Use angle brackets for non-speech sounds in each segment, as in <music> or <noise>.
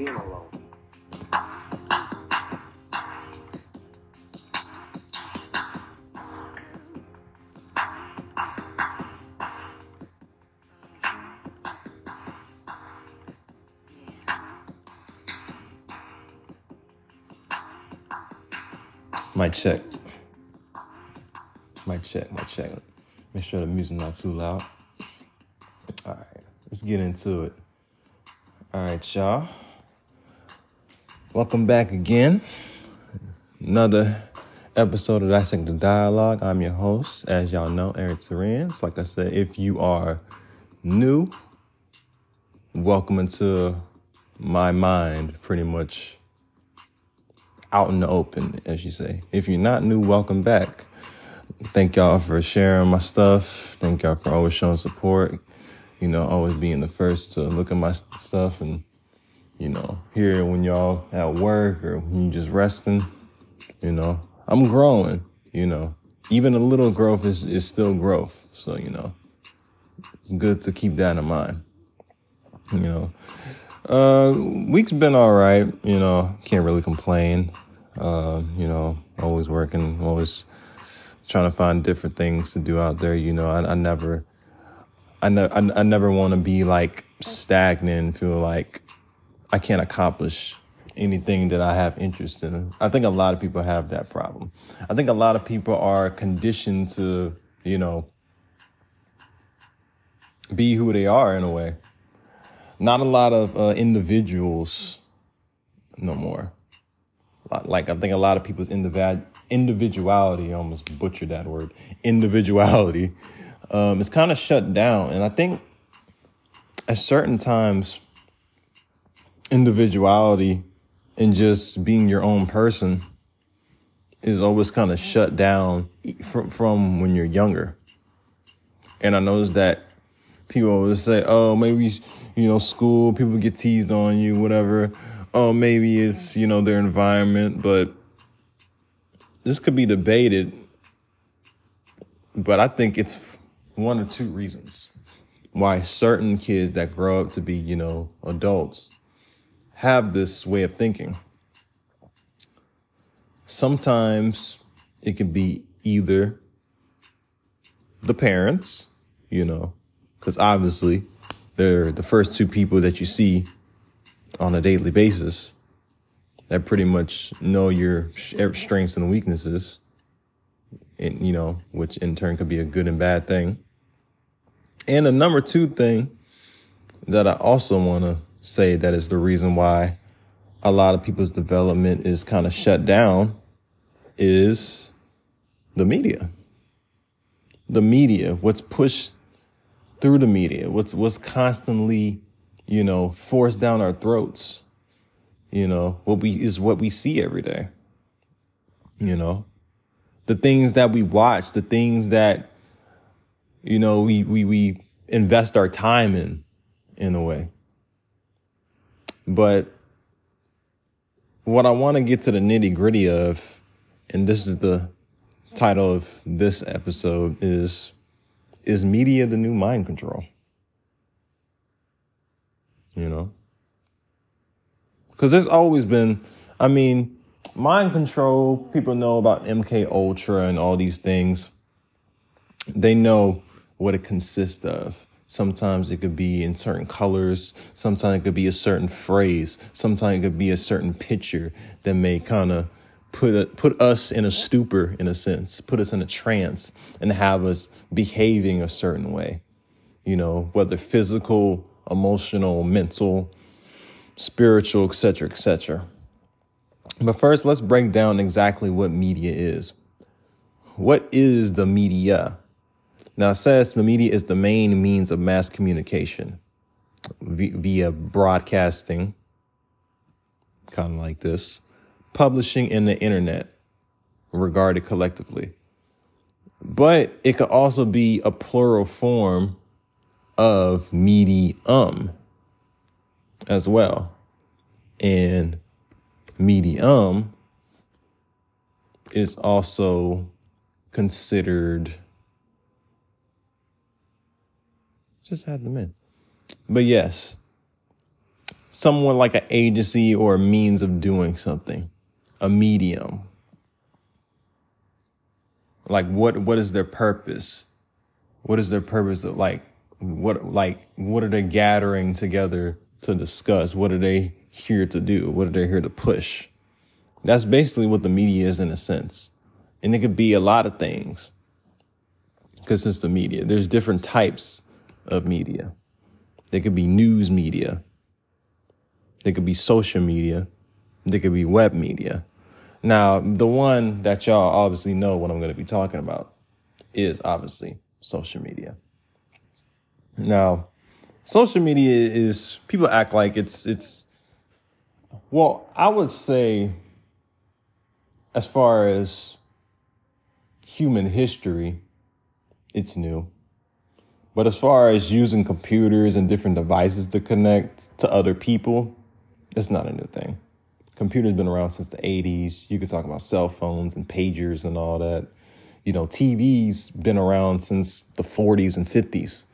Being alone. Mic check. Mic check, mic check. Make sure the music not too loud. All right, let's get into it. All right, y'all. Welcome back again. Another episode of Dissect the Dialogue. I'm your host, as y'all know, Eric Terrence. Like I said, if you are new, welcome into my mind, pretty much out in the open, as you say. If you're not new, welcome back. Thank y'all for sharing my stuff. Thank y'all for always showing support. You know, always being the first to look at my stuff and, you know, here when y'all at work or when you just resting. You know, I'm growing, you know. Even a little growth is, is still growth. So, you know, it's good to keep that in mind. You know, uh, week's been all right. You know, can't really complain. Uh, you know, always working, always trying to find different things to do out there. You know, I, I never, I, ne- I, I never want to be like stagnant feel like I can't accomplish anything that I have interest in. I think a lot of people have that problem. I think a lot of people are conditioned to, you know, be who they are in a way not a lot of uh, individuals no more. Like I think a lot of people's individ- individuality, I almost butchered that word, <laughs> individuality, um, is kind of shut down. And I think at certain times, individuality and just being your own person is always kind of shut down from, from when you're younger. And I noticed that people always say, oh, maybe, you know, school, people get teased on you, whatever. Oh, maybe it's, you know, their environment, but this could be debated. But I think it's one or two reasons why certain kids that grow up to be, you know, adults have this way of thinking. Sometimes it can be either the parents, you know, because obviously they're the first two people that you see on a daily basis that pretty much know your strengths and weaknesses and you know which in turn could be a good and bad thing and the number two thing that i also want to say that is the reason why a lot of people's development is kind of shut down is the media the media what's pushed through the media, what's what's constantly, you know, forced down our throats. You know, what we is what we see every day. You know, the things that we watch, the things that, you know, we we we invest our time in, in a way. But what I want to get to the nitty gritty of, and this is the title of this episode, is is media the new mind control? You know? Because there's always been, I mean, mind control, people know about MK Ultra and all these things. They know what it consists of. Sometimes it could be in certain colors. Sometimes it could be a certain phrase. Sometimes it could be a certain picture that may kind of put a, put us in a stupor in a sense, put us in a trance and have us behaving a certain way. You know, whether physical, emotional, mental, spiritual, etc., etc. But first, let's break down exactly what media is. What is the media? Now, it says the media is the main means of mass communication via broadcasting, kind of like this publishing and the internet regarded collectively. But it could also be a plural form of medium as well. And medium is also considered. Just add them in. But yes, someone like an agency or a means of doing something, a medium. Like what what is their purpose? What is their purpose of like what like what are they gathering together to discuss? What are they here to do? What are they here to push? That's basically what the media is in a sense. And it could be a lot of things. Because it's the media. There's different types of media. There could be news media. There could be social media. There could be web media. Now, the one that y'all obviously know what I'm going to be talking about is obviously social media. Now, social media is people act like it's it's well, I would say as far as human history, it's new. But as far as using computers and different devices to connect to other people, it's not a new thing. Computers been around since the 80s. You could talk about cell phones and pagers and all that. You know, TV's been around since the 40s and 50s.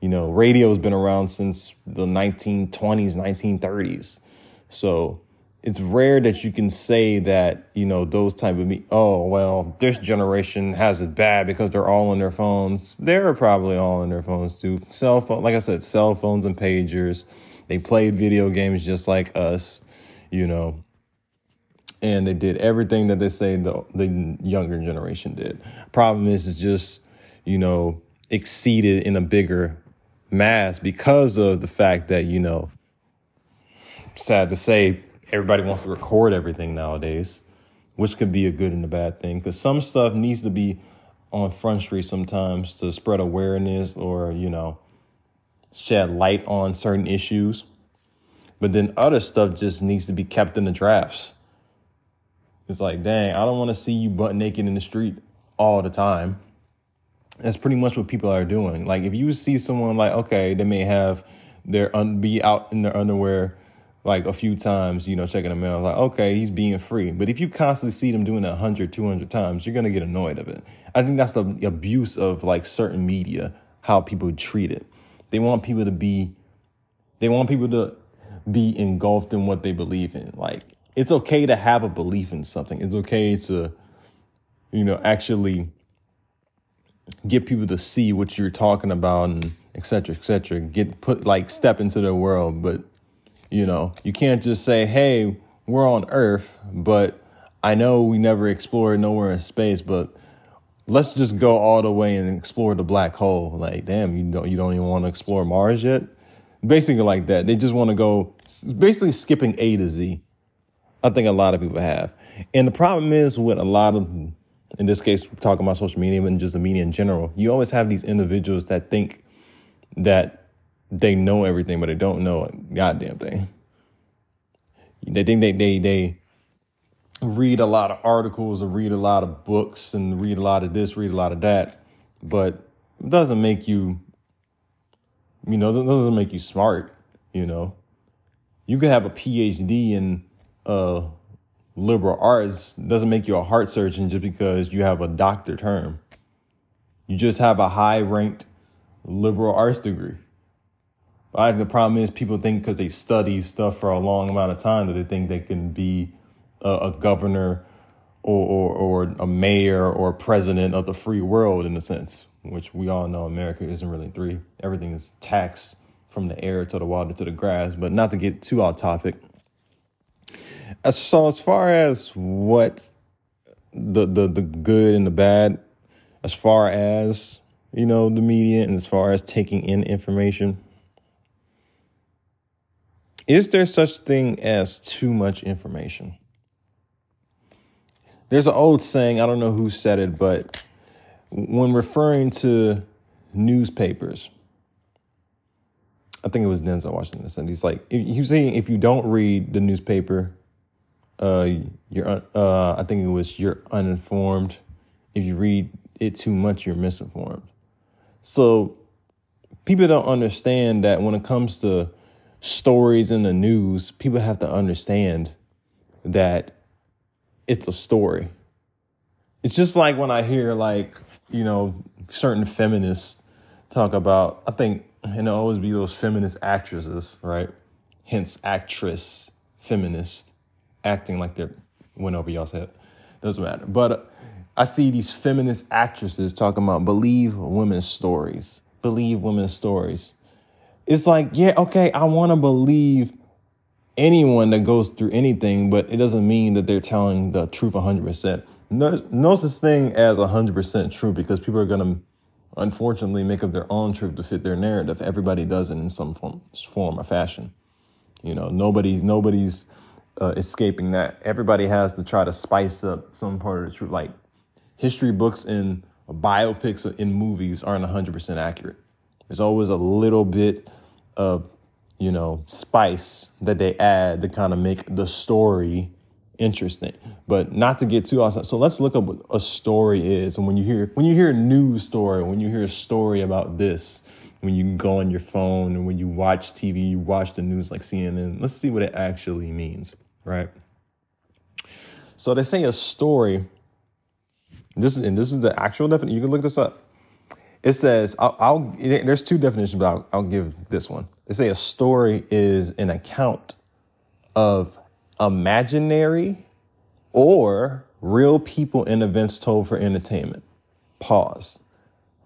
You know, radio's been around since the 1920s, 1930s. So it's rare that you can say that you know those type of me oh well this generation has it bad because they're all on their phones. They're probably all on their phones too. Cell phone like i said cell phones and pagers. They played video games just like us you know. And they did everything that they say the, the younger generation did. Problem is is just you know exceeded in a bigger mass because of the fact that you know sad to say everybody wants to record everything nowadays, which could be a good and a bad thing because some stuff needs to be on Front Street sometimes to spread awareness or, you know, shed light on certain issues. But then other stuff just needs to be kept in the drafts. It's like, dang, I don't want to see you butt naked in the street all the time. That's pretty much what people are doing. Like, if you see someone like, okay, they may have their un- be out in their underwear like a few times, you know, checking them out, like, okay, he's being free. But if you constantly see them doing it 100, 200 times, you're going to get annoyed of it. I think that's the abuse of like certain media, how people treat it. They want people to be, they want people to be engulfed in what they believe in. Like, it's okay to have a belief in something. It's okay to, you know, actually get people to see what you're talking about and et cetera, et cetera. Get put like step into their world, but you know, you can't just say, hey, we're on Earth, but I know we never explored nowhere in space, but let's just go all the way and explore the black hole. Like, damn, you don't you don't even want to explore Mars yet? Basically like that. They just want to go basically skipping A to Z. I think a lot of people have. And the problem is with a lot of in this case, talking about social media and just the media in general, you always have these individuals that think that they know everything, but they don't know a goddamn thing. They think they they they read a lot of articles or read a lot of books and read a lot of this, read a lot of that, but it doesn't make you, you know, it doesn't make you smart. You know, you could have a PhD in uh, liberal arts. Doesn't make you a heart surgeon just because you have a doctor term. You just have a high ranked liberal arts degree. I think the problem is people think because they study stuff for a long amount of time that they think they can be a, a governor or, or, or a mayor or president of the free world in a sense, which we all know America isn't really three. Everything is taxed from the air to the water to the grass. But not to get too off topic. So as far as what the the the good and the bad, as far as you know the media and as far as taking in information is there such thing as too much information? There's an old saying, I don't know who said it, but when referring to newspapers, I think it was Denzel Washington said he's like he's saying if you don't read the newspaper, uh, you're uh, I think it was you're uninformed. If you read it too much, you're misinformed. So people don't understand that when it comes to stories in the news, people have to understand that it's a story. it's just like when I hear like, you know, certain feminists talk about, I think, and it'll always be those feminist actresses, right? Hence actress, feminist, acting like they're, went over y'all's head. Doesn't matter. But I see these feminist actresses talking about believe women's stories, believe women's stories. It's like, yeah, okay, I want to believe anyone that goes through anything, but it doesn't mean that they're telling the truth 100%. No, no such thing as 100% true because people are going to unfortunately make up their own truth to fit their narrative. Everybody does it in some form, form or fashion. You know, nobody's nobody's uh, escaping that. Everybody has to try to spice up some part of the truth. Like history books and biopics in movies aren't 100% accurate. There's always a little bit of, you know, spice that they add to kind of make the story interesting, but not to get too outside. So let's look up what a story is. And when you hear when you hear a news story, when you hear a story about this, when you go on your phone and when you watch TV, you watch the news like CNN. Let's see what it actually means, right? So they say a story. This is and this is the actual definition. You can look this up. It says I'll, I'll there's two definitions, but I'll, I'll give this one. They say a story is an account of imaginary or real people and events told for entertainment. Pause.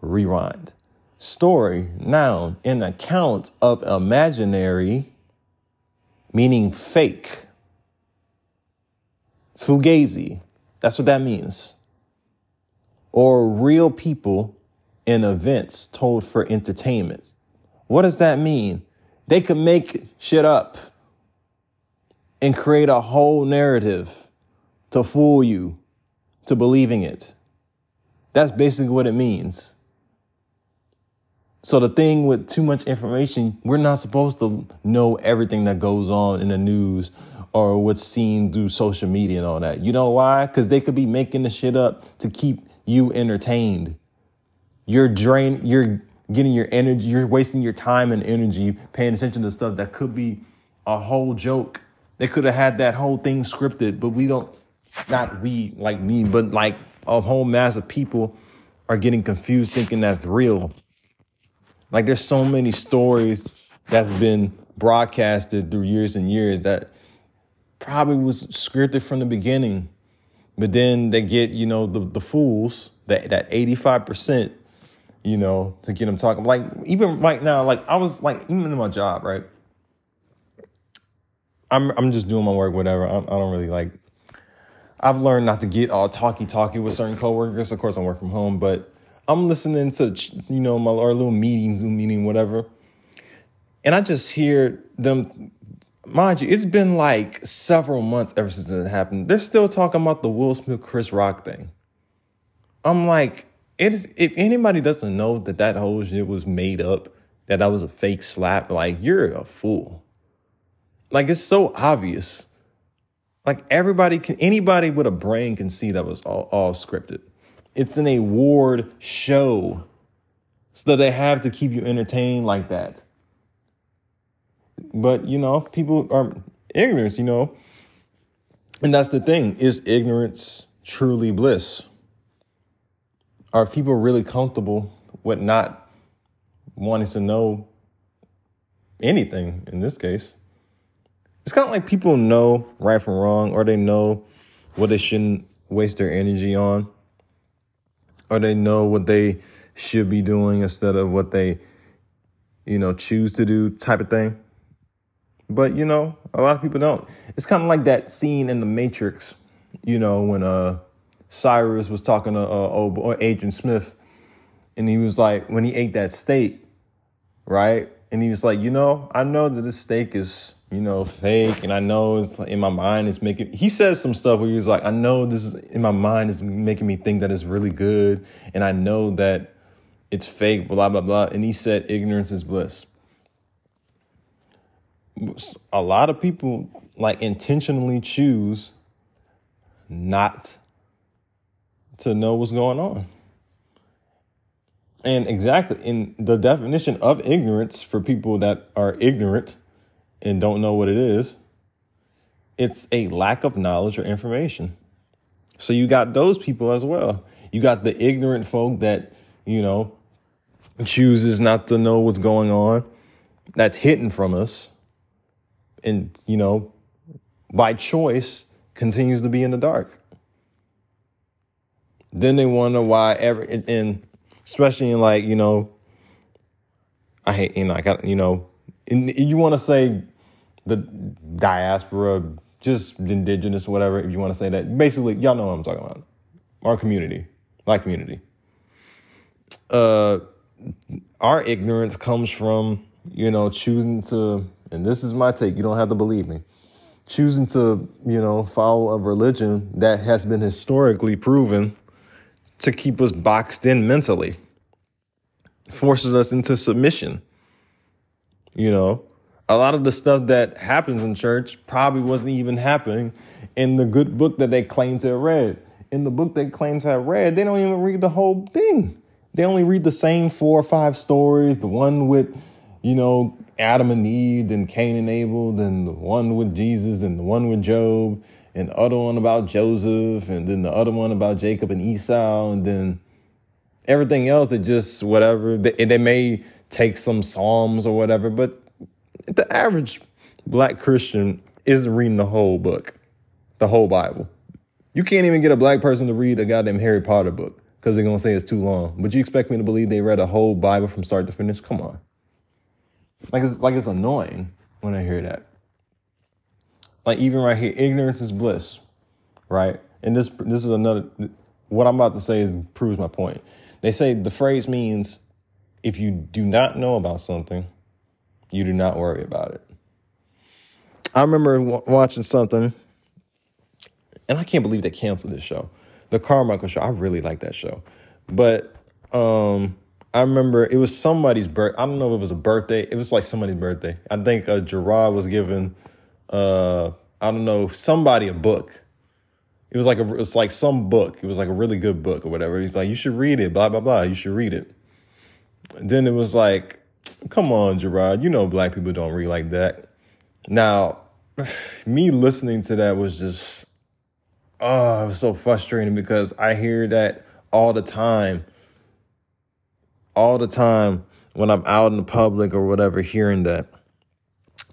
Rewind. Story, noun, an account of imaginary, meaning fake. Fugazi. That's what that means. Or real people and events told for entertainment. What does that mean? They could make shit up and create a whole narrative to fool you to believing it. That's basically what it means. So the thing with too much information, we're not supposed to know everything that goes on in the news or what's seen through social media and all that. You know why? Because they could be making the shit up to keep you entertained. You're drain, you're getting your energy, you're wasting your time and energy paying attention to stuff that could be a whole joke they could have had that whole thing scripted, but we don't, not we like me, but like a whole mass of people are getting confused thinking that's real. Like there's so many stories that's been broadcasted through years and years that probably was scripted from the beginning. But then they get, you know, the, the fools, that, that 85%, you know, to get them talking. Like even right now, like I was like, even in my job, right? I'm I'm just doing my work, whatever. I, I don't really like. I've learned not to get all talky talky with certain coworkers. Of course, I work from home, but I'm listening to you know my our little meeting, Zoom meeting, whatever, and I just hear them. Mind you, it's been like several months ever since it happened. They're still talking about the Will Smith Chris Rock thing. I'm like, it's if anybody doesn't know that that whole shit was made up, that that was a fake slap, like you're a fool. Like it's so obvious. Like everybody can, anybody with a brain can see that was all, all scripted. It's an award show. So they have to keep you entertained like that. But, you know, people are ignorant, you know. And that's the thing is ignorance truly bliss? Are people really comfortable with not wanting to know anything in this case? it's kind of like people know right from wrong, or they know what they shouldn't waste their energy on, or they know what they should be doing instead of what they, you know, choose to do type of thing. But you know, a lot of people don't. It's kind of like that scene in The Matrix, you know, when uh Cyrus was talking to uh, old Agent Smith, and he was like, when he ate that steak, right? And he was like, you know, I know that this steak is you know, fake. And I know it's in my mind, it's making, he says some stuff where he was like, I know this is in my mind is making me think that it's really good. And I know that it's fake, blah, blah, blah. And he said, ignorance is bliss. A lot of people like intentionally choose not to know what's going on. And exactly in the definition of ignorance for people that are ignorant and don't know what it is, it's a lack of knowledge or information. So you got those people as well. You got the ignorant folk that, you know, chooses not to know what's going on. That's hidden from us. And, you know, by choice continues to be in the dark. Then they wonder why every and especially in like, you know, I hate you know, I got you know, in, you want to say the diaspora, just indigenous, whatever, if you want to say that. Basically, y'all know what I'm talking about. Our community, black community. Uh, our ignorance comes from you know choosing to, and this is my take. You don't have to believe me. Choosing to you know follow a religion that has been historically proven to keep us boxed in mentally, forces us into submission. You know, a lot of the stuff that happens in church probably wasn't even happening in the good book that they claim to have read. In the book they claim to have read, they don't even read the whole thing. They only read the same four or five stories, the one with, you know, Adam and Eve, and Cain and Abel, then the one with Jesus, then the one with Job, and the other one about Joseph, and then the other one about Jacob and Esau, and then everything else that just whatever. They, they may take some Psalms or whatever, but the average black Christian isn't reading the whole book, the whole Bible. You can't even get a black person to read a goddamn Harry Potter book because they're gonna say it's too long. But you expect me to believe they read a whole Bible from start to finish? Come on. Like it's like it's annoying when I hear that. Like even right here, ignorance is bliss, right? And this this is another. What I'm about to say is proves my point. They say the phrase means if you do not know about something, you do not worry about it. I remember w- watching something, and I can't believe they canceled this show, the Carmichael Show. I really like that show, but um, I remember it was somebody's birth. I don't know if it was a birthday. It was like somebody's birthday. I think uh, Jerrod was given uh I don't know somebody a book. It was like a it's like some book. It was like a really good book or whatever. He's like, you should read it. Blah blah blah. You should read it. then it was like, come on, Jerrod. You know black people don't read like that. Now, <sighs> me listening to that was just oh, it was so frustrating because I hear that all the time. All the time when I'm out in the public or whatever, hearing that.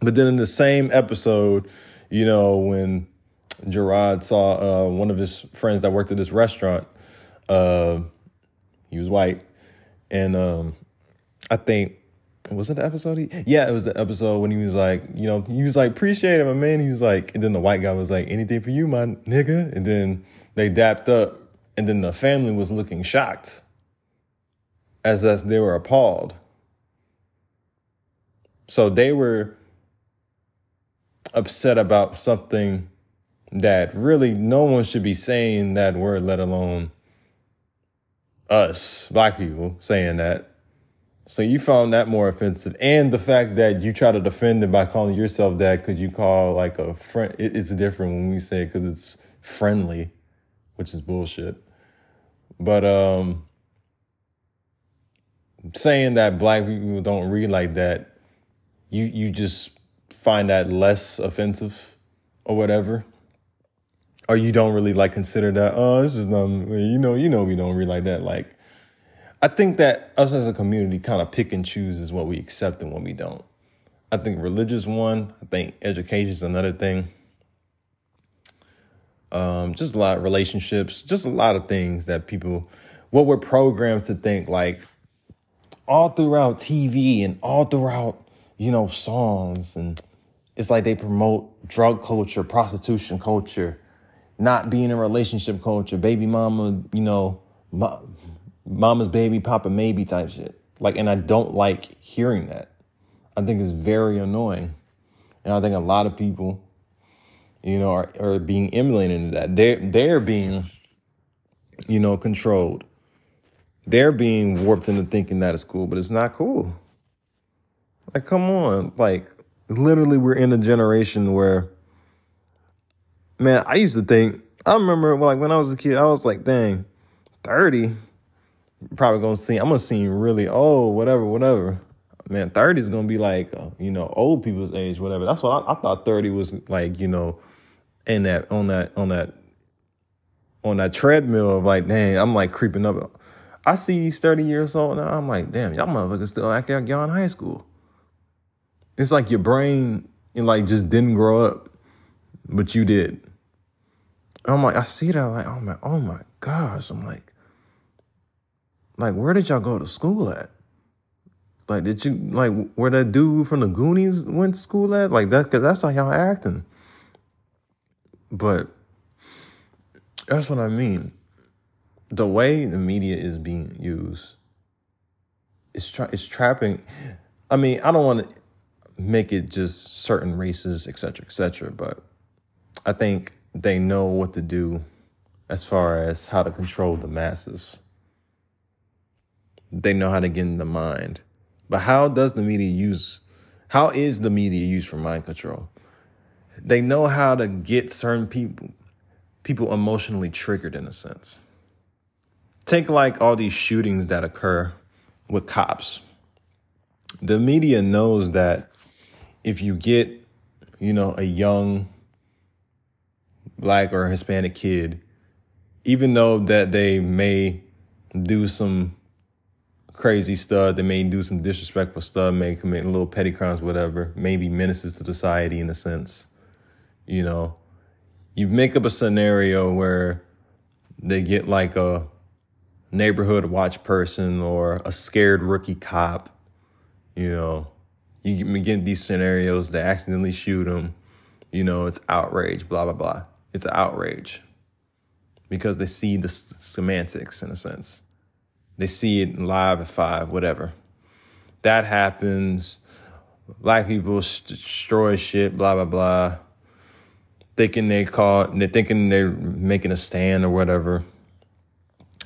But then in the same episode, you know, when Jerrod saw uh, one of his friends that worked at this restaurant, uh, he was white, and um, I think was it the episode? He, yeah, it was the episode when he was like, you know, he was like, appreciate it, my man. He was like, and then the white guy was like, anything for you, my nigga. And then they dapped up, and then the family was looking shocked, as as they were appalled. So they were upset about something that really no one should be saying that word, let alone us, black people, saying that. So you found that more offensive. And the fact that you try to defend it by calling yourself that because you call like a friend, it's different when we say it because it's friendly, which is bullshit. But um saying that black people don't read like that, you you just find that less offensive or whatever or you don't really like consider that oh this is nothing you know you know we don't really like that like i think that us as a community kind of pick and choose is what we accept and what we don't. I think religious one i think education is another thing. Um, just a lot of relationships just a lot of things that people what we're programmed to think like all throughout tv and all throughout you know songs and it's like they promote drug culture, prostitution culture, not being in relationship culture, baby mama, you know, mama's baby, papa maybe type shit. Like, and I don't like hearing that. I think it's very annoying. And I think a lot of people, you know, are, are being emulated into that. They're, they're being, you know, controlled. They're being warped into thinking that it's cool, but it's not cool. Like, come on. Like, literally we're in a generation where man, I used to think I remember like when I was a kid, I was like, dang, 30, probably gonna seem I'm gonna seem really old, whatever, whatever. Man, 30 is gonna be like uh, you know, old people's age, whatever. That's what I, I thought 30 was like, you know, in that on that on that on that treadmill of like, dang, I'm like creeping up. I see these 30 years old now. I'm like, damn, y'all motherfuckers still act like y'all in high school. It's like your brain, it like just didn't grow up, but you did. I'm like, I see that, like, oh my, oh my gosh. I'm like, like, where did y'all go to school at? Like, did you like where that dude from the Goonies went to school at? Like that, cause that's how y'all acting. But that's what I mean. The way the media is being used, it's tra- it's trapping. I mean, I don't want to make it just certain races, et cetera, et cetera, but I think they know what to do as far as how to control the masses. They know how to get in the mind. But how does the media use, how is the media used for mind control? They know how to get certain people, people emotionally triggered in a sense. Take like all these shootings that occur with cops. The media knows that if you get, you know, a young black or Hispanic kid, even though that they may do some crazy stuff, they may do some disrespectful stuff, may commit little petty crimes, whatever, maybe menaces to society in a sense. You know, you make up a scenario where they get like a neighborhood watch person or a scared rookie cop, you know, you get these scenarios, they accidentally shoot them, you know, it's outrage, blah, blah, blah. It's an outrage because they see the semantics in a sense. They see it live at five, whatever. That happens. Black people destroy shit, blah, blah, blah. Thinking they caught, they're thinking they're making a stand or whatever.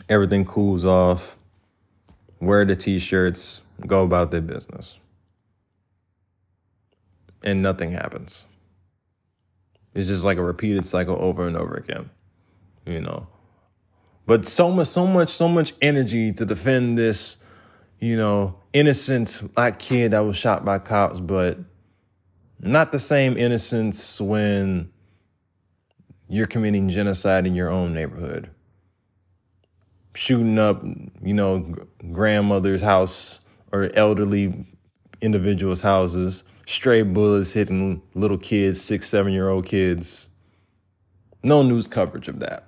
Everything cools off. Wear the t shirts, go about their business. And nothing happens. It's just like a repeated cycle over and over again, you know. But so much, so much, so much energy to defend this, you know, innocent black kid that was shot by cops, but not the same innocence when you're committing genocide in your own neighborhood. Shooting up, you know, grandmother's house or elderly individuals' houses, stray bullets hitting little kids, six, seven year old kids. No news coverage of that.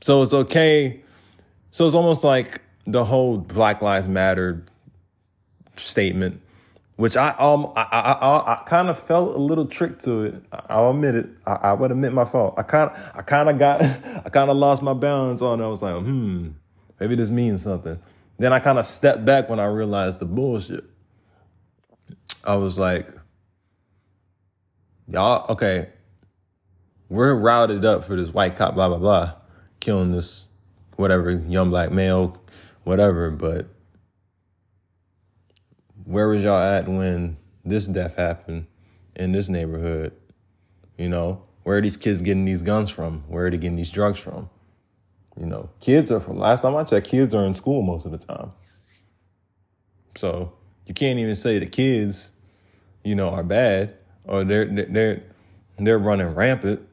So it's okay. So it's almost like the whole Black Lives Matter statement, which I um I I, I, I kind of felt a little trick to it. I'll admit it. I, I would admit my fault. I kind I kind of got <laughs> I kind of lost my balance on it. I was like, hmm, maybe this means something. Then I kind of stepped back when I realized the bullshit. I was like, y'all okay. We're routed up for this white cop, blah blah blah killing this whatever young black male, whatever. But where was y'all at when this death happened in this neighborhood? You know, where are these kids getting these guns from? Where are they getting these drugs from? You know, kids are from last time I checked, kids are in school most of the time. So you can't even say the kids, you know, are bad or they're they're they're running rampant.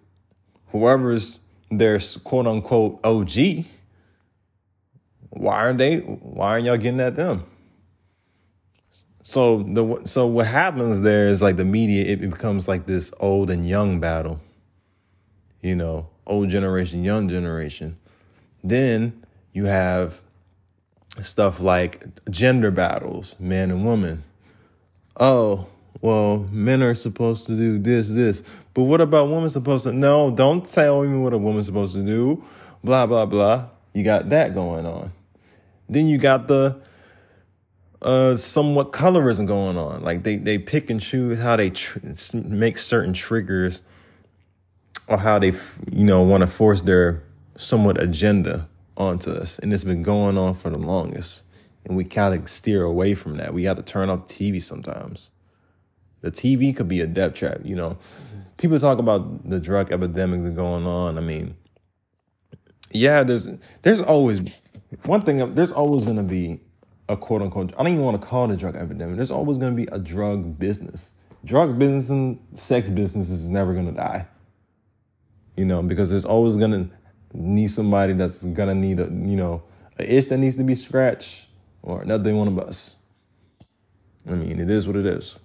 Whoever's their quote unquote OG, why aren't they? Why aren't y'all getting at them? So the so what happens there is like the media it becomes like this old and young battle. You know, old generation, young generation. Then you have stuff like gender battles, man and woman. Oh, well, men are supposed to do this, this. But what about women supposed to? No, don't tell me what a woman's supposed to do. Blah, blah, blah. You got that going on. Then you got the uh, somewhat colorism going on. Like they, they pick and choose how they tr- make certain triggers or how they, you know, want to force their somewhat agenda onto us. And it's been going on for the longest. And we kind of steer away from that. We have to turn off the TV sometimes. The TV could be a death trap, you know. People talk about the drug epidemic that's going on. I mean, yeah, there's there's always one thing. There's always going to be a quote unquote. I don't even want to call it a drug epidemic. There's always going to be a drug business. Drug business and sex business is never going to die. You know, because there's always gonna need somebody that's gonna need a you know a itch that needs to be scratched or another one of us. I mean, it is what it is.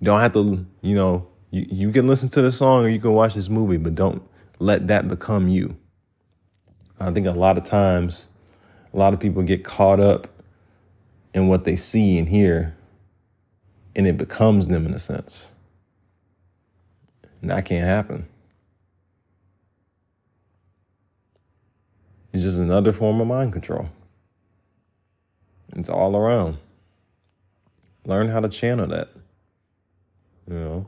You don't have to, you know, you, you can listen to the song or you can watch this movie, but don't let that become you. I think a lot of times, a lot of people get caught up in what they see and hear, and it becomes them in a sense. And that can't happen. It's just another form of mind control. It's all around. Learn how to channel that. You know?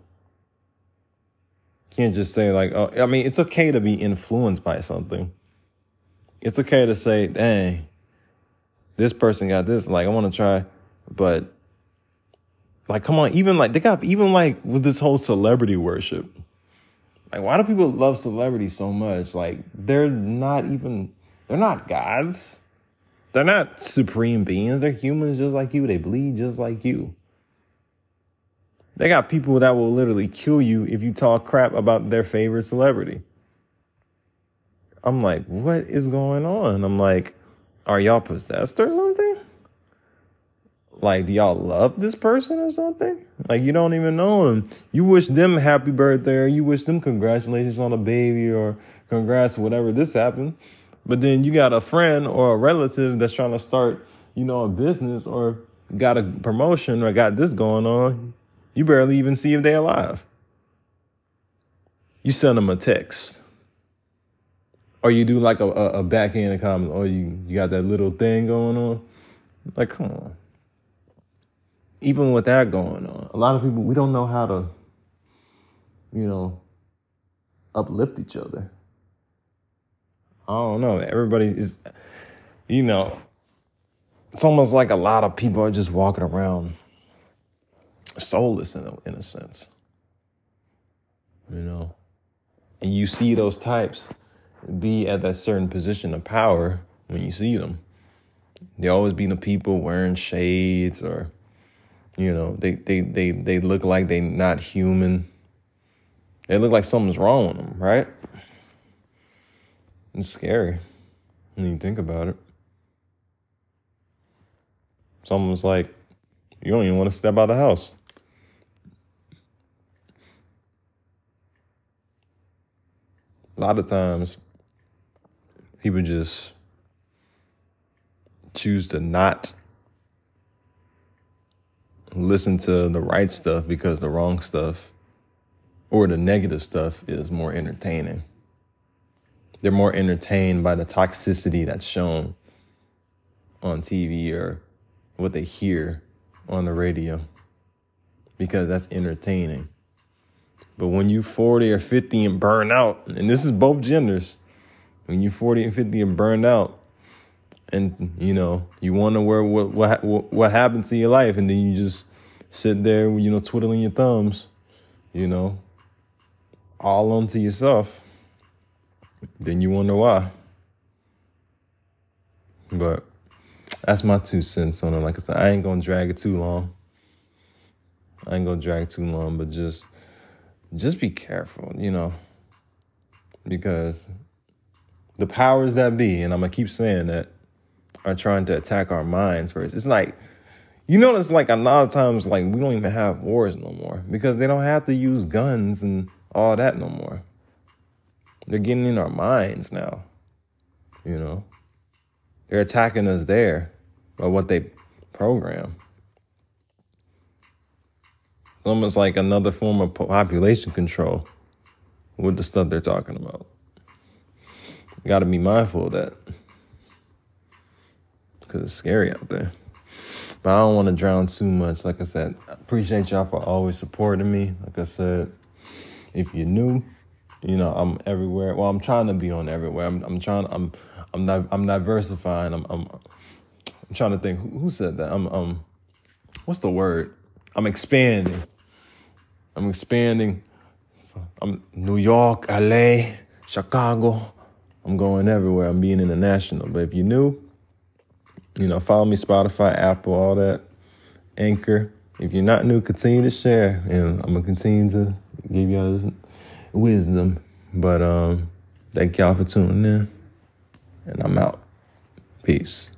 can't just say like, oh, I mean, it's okay to be influenced by something. It's okay to say, dang, this person got this. Like, I want to try, but like, come on, even like they got even like with this whole celebrity worship. Like, why do people love celebrities so much? Like, they're not even they're not gods. They're not supreme beings. They're humans just like you. They bleed just like you. They got people that will literally kill you if you talk crap about their favorite celebrity. I'm like, what is going on? I'm like, are y'all possessed or something? Like, do y'all love this person or something? Like, you don't even know them. You wish them happy birthday or you wish them congratulations on a baby or congrats, whatever this happened. But then you got a friend or a relative that's trying to start, you know, a business or got a promotion or got this going on. You barely even see if they're alive. You send them a text. Or you do like a, a, a backhand comment, or you, you got that little thing going on. Like, come on. Even with that going on, a lot of people, we don't know how to, you know, uplift each other. I don't know. Everybody is, you know, it's almost like a lot of people are just walking around soulless in a, in a sense. You know, and you see those types be at that certain position of power when you see them. They always be the people wearing shades or, you know, they they they they look like they're not human. They look like something's wrong with them, right? It's scary when you think about it. It's almost like you don't even want to step out of the house. a lot of times people just choose to not listen to the right stuff because the wrong stuff or the negative stuff is more entertaining. They're more entertained by the toxicity that's shown on TV or what they hear on the radio because that's entertaining. But when you 40 or 50 and burn out, and this is both genders, when you 40 and 50 and burned out, and you know, you wonder where what what what happened to your life, and then you just sit there, you know, twiddling your thumbs, you know, all onto yourself. Then you wonder why. But that's my two cents on it. Like I said, I ain't gonna drag it too long. I ain't gonna drag too long, but just just be careful, you know, because the powers that be, and I'm gonna keep saying that, are trying to attack our minds first. It's like, you notice, like a lot of times, like we don't even have wars no more because they don't have to use guns and all that no more. They're getting in our minds now, you know. They're attacking us there by what they program It's almost like another form of population control with the stuff they're talking about. You got to be mindful of that because it's scary out there. But I don't want to drown too much. Like I said, I appreciate y'all for always supporting me. Like I said, if you're new, you know I'm everywhere. Well, I'm trying to be on everywhere. I'm, I'm trying. I'm I'm not. I'm diversifying. I'm I'm I'm trying to think. Who, who said that? I'm um. What's the word? I'm expanding. I'm expanding. I'm New York, LA, Chicago. I'm going everywhere. I'm being international. But if you're new, you know, follow me Spotify, Apple, all that, Anchor. If you're not new, continue to share, and I'm gonna continue to give y'all this wisdom. But um, thank y'all for tuning in, and I'm out. Peace.